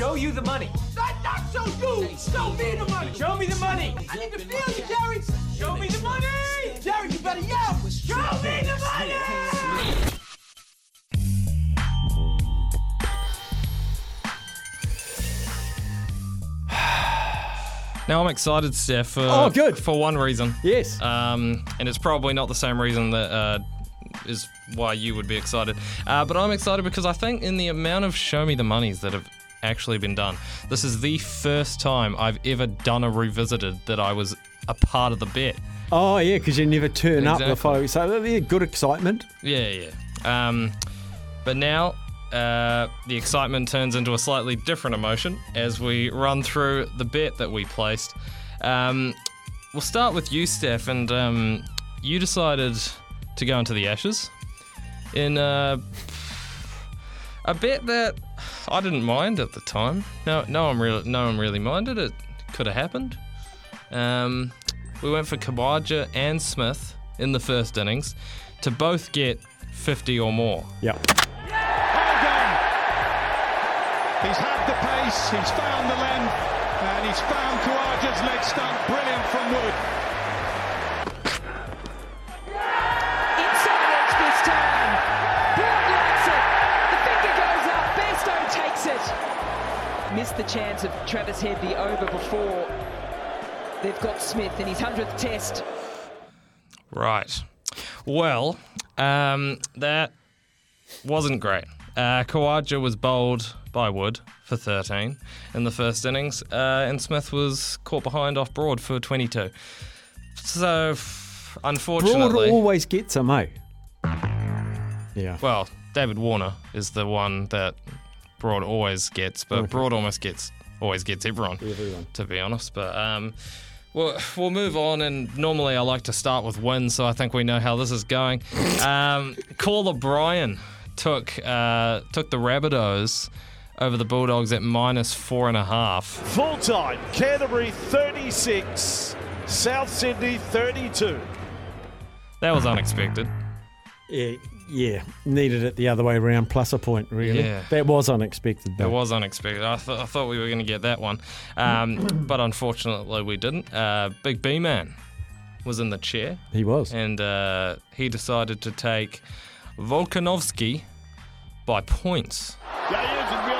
show you the money. Not, not show you. Show me the money. Show me the money. I need to feel you, Jerry. Show me the money. Jerry, you better yell. Show me the money. Now I'm excited, Steph. For, Oh, good. For one reason. Yes. Um, and it's probably not the same reason that uh, is why you would be excited. Uh, but I'm excited because I think in the amount of show me the monies that have actually been done, this is the first time I've ever done a revisited that I was a part of the bet. oh, yeah, because you never turn up the Exactly. following. So, yeah, good excitement. Yeah, yeah. Um, but now uh, the excitement turns into a slightly different emotion as we run through the bet that we placed. Um, we'll start with you, Steph, and um, you decided to go into the ashes in uh, a bet that I didn't mind at the time. No, no one really, no one really minded. It could have happened. Um, we went for Khawaja and Smith in the first innings to both get 50 or more. Yeah. He's had the pace, he's found the length, and he's found Khawaja's leg stump. Brilliant from Wood. Chance of Travis Head the over before. They've got Smith in his 100th test. Right. Well, um, that wasn't great. Uh, Khawaja was bowled by Wood for 13 in the first innings, uh, and Smith was caught behind off Broad for 22. So, f- Broad unfortunately, always gets them, eh? Yeah. well, David Warner is the one that Broad always gets, but Broad almost gets always gets everyone, Everyone. to be honest. But um, we'll, we'll move on, and normally I like to start with wins, so I think we know how this is going. Um, Caller Brian took uh, took the Rabbitohs over the Bulldogs at minus four and a half. Full time, Canterbury 36, South Sydney 32. That was unexpected. Yeah, yeah. Needed it the other way around, plus a point, really. Yeah. That was unexpected, though. It was unexpected. I, th- I thought we were going to get that one, um, but unfortunately we didn't. Uh, Big B Man was in the chair, He was. and uh, he decided to take Volkanovski by points. Yeah, he is in real trouble. Yeah,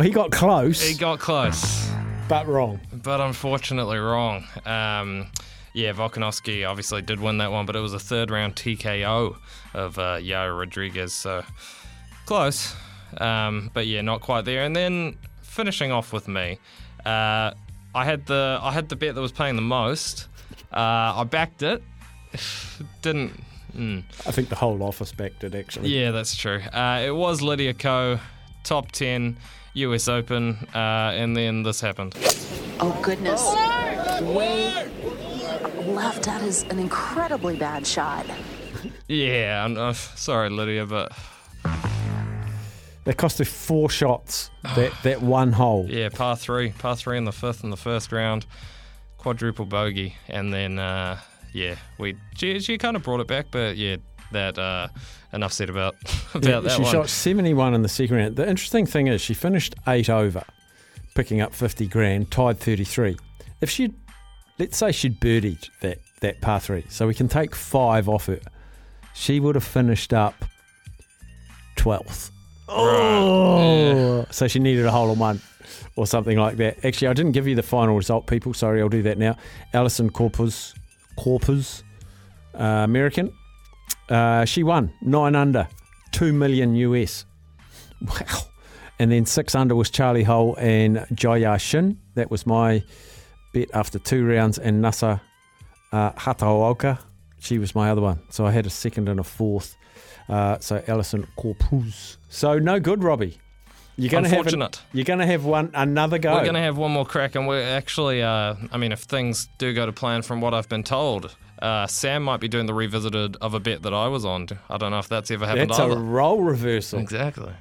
Well, he got close, He got close, but wrong. but unfortunately wrong. Um, yeah, Volkanovski obviously did win that one, but it was a third round TKO of uh, Yair Rodriguez, so close. Um, but yeah, not quite there. And then finishing off with me, uh, I had the I had the bet that was paying the most. Uh, I backed it. Didn't. Mm. I think the whole office backed it, actually. Yeah, that's true. Uh, it was Lydia Ko, top 10, US Open, uh, and then this happened. Oh, goodness. Way left. That is an incredibly bad shot. Yeah, I'm, uh, sorry, Lydia, but They cost her four shots, that, that one hole. yeah, par three, par three in the fifth in the first round, quadruple bogey, and then uh, yeah, we she, she kind of brought it back, but yeah, that uh, enough said about about Yeah, that she one. shot 71 in the second round. The interesting thing is she finished eight over, picking up 50 grand, tied 33. If she'd, let's say she'd birdied that, that par three, so we can take five off her, she would have finished up 12th. Oh, so she needed a hole in one or something like that. Actually, I didn't give you the final result, people. Sorry, I'll do that now. Allisen Corpuz, Corpuz, uh, American. Uh, she won nine under, two million US. Wow. And then six under was Charlie Hull and Jiyai Shin. That was my bet after two rounds. And Nasa uh, Hataoka, she was my other one. So I had a second and a fourth. Uh, so Allisen Corpuz. So no good, Robbie. You're going to have an- you're going to have one another go. We're going to have one more crack, and we're actually, uh, I mean, if things do go to plan from what I've been told, uh, Sam might be doing the revisited of a bet that I was on. I don't know if that's ever happened That's a either. role reversal. Exactly.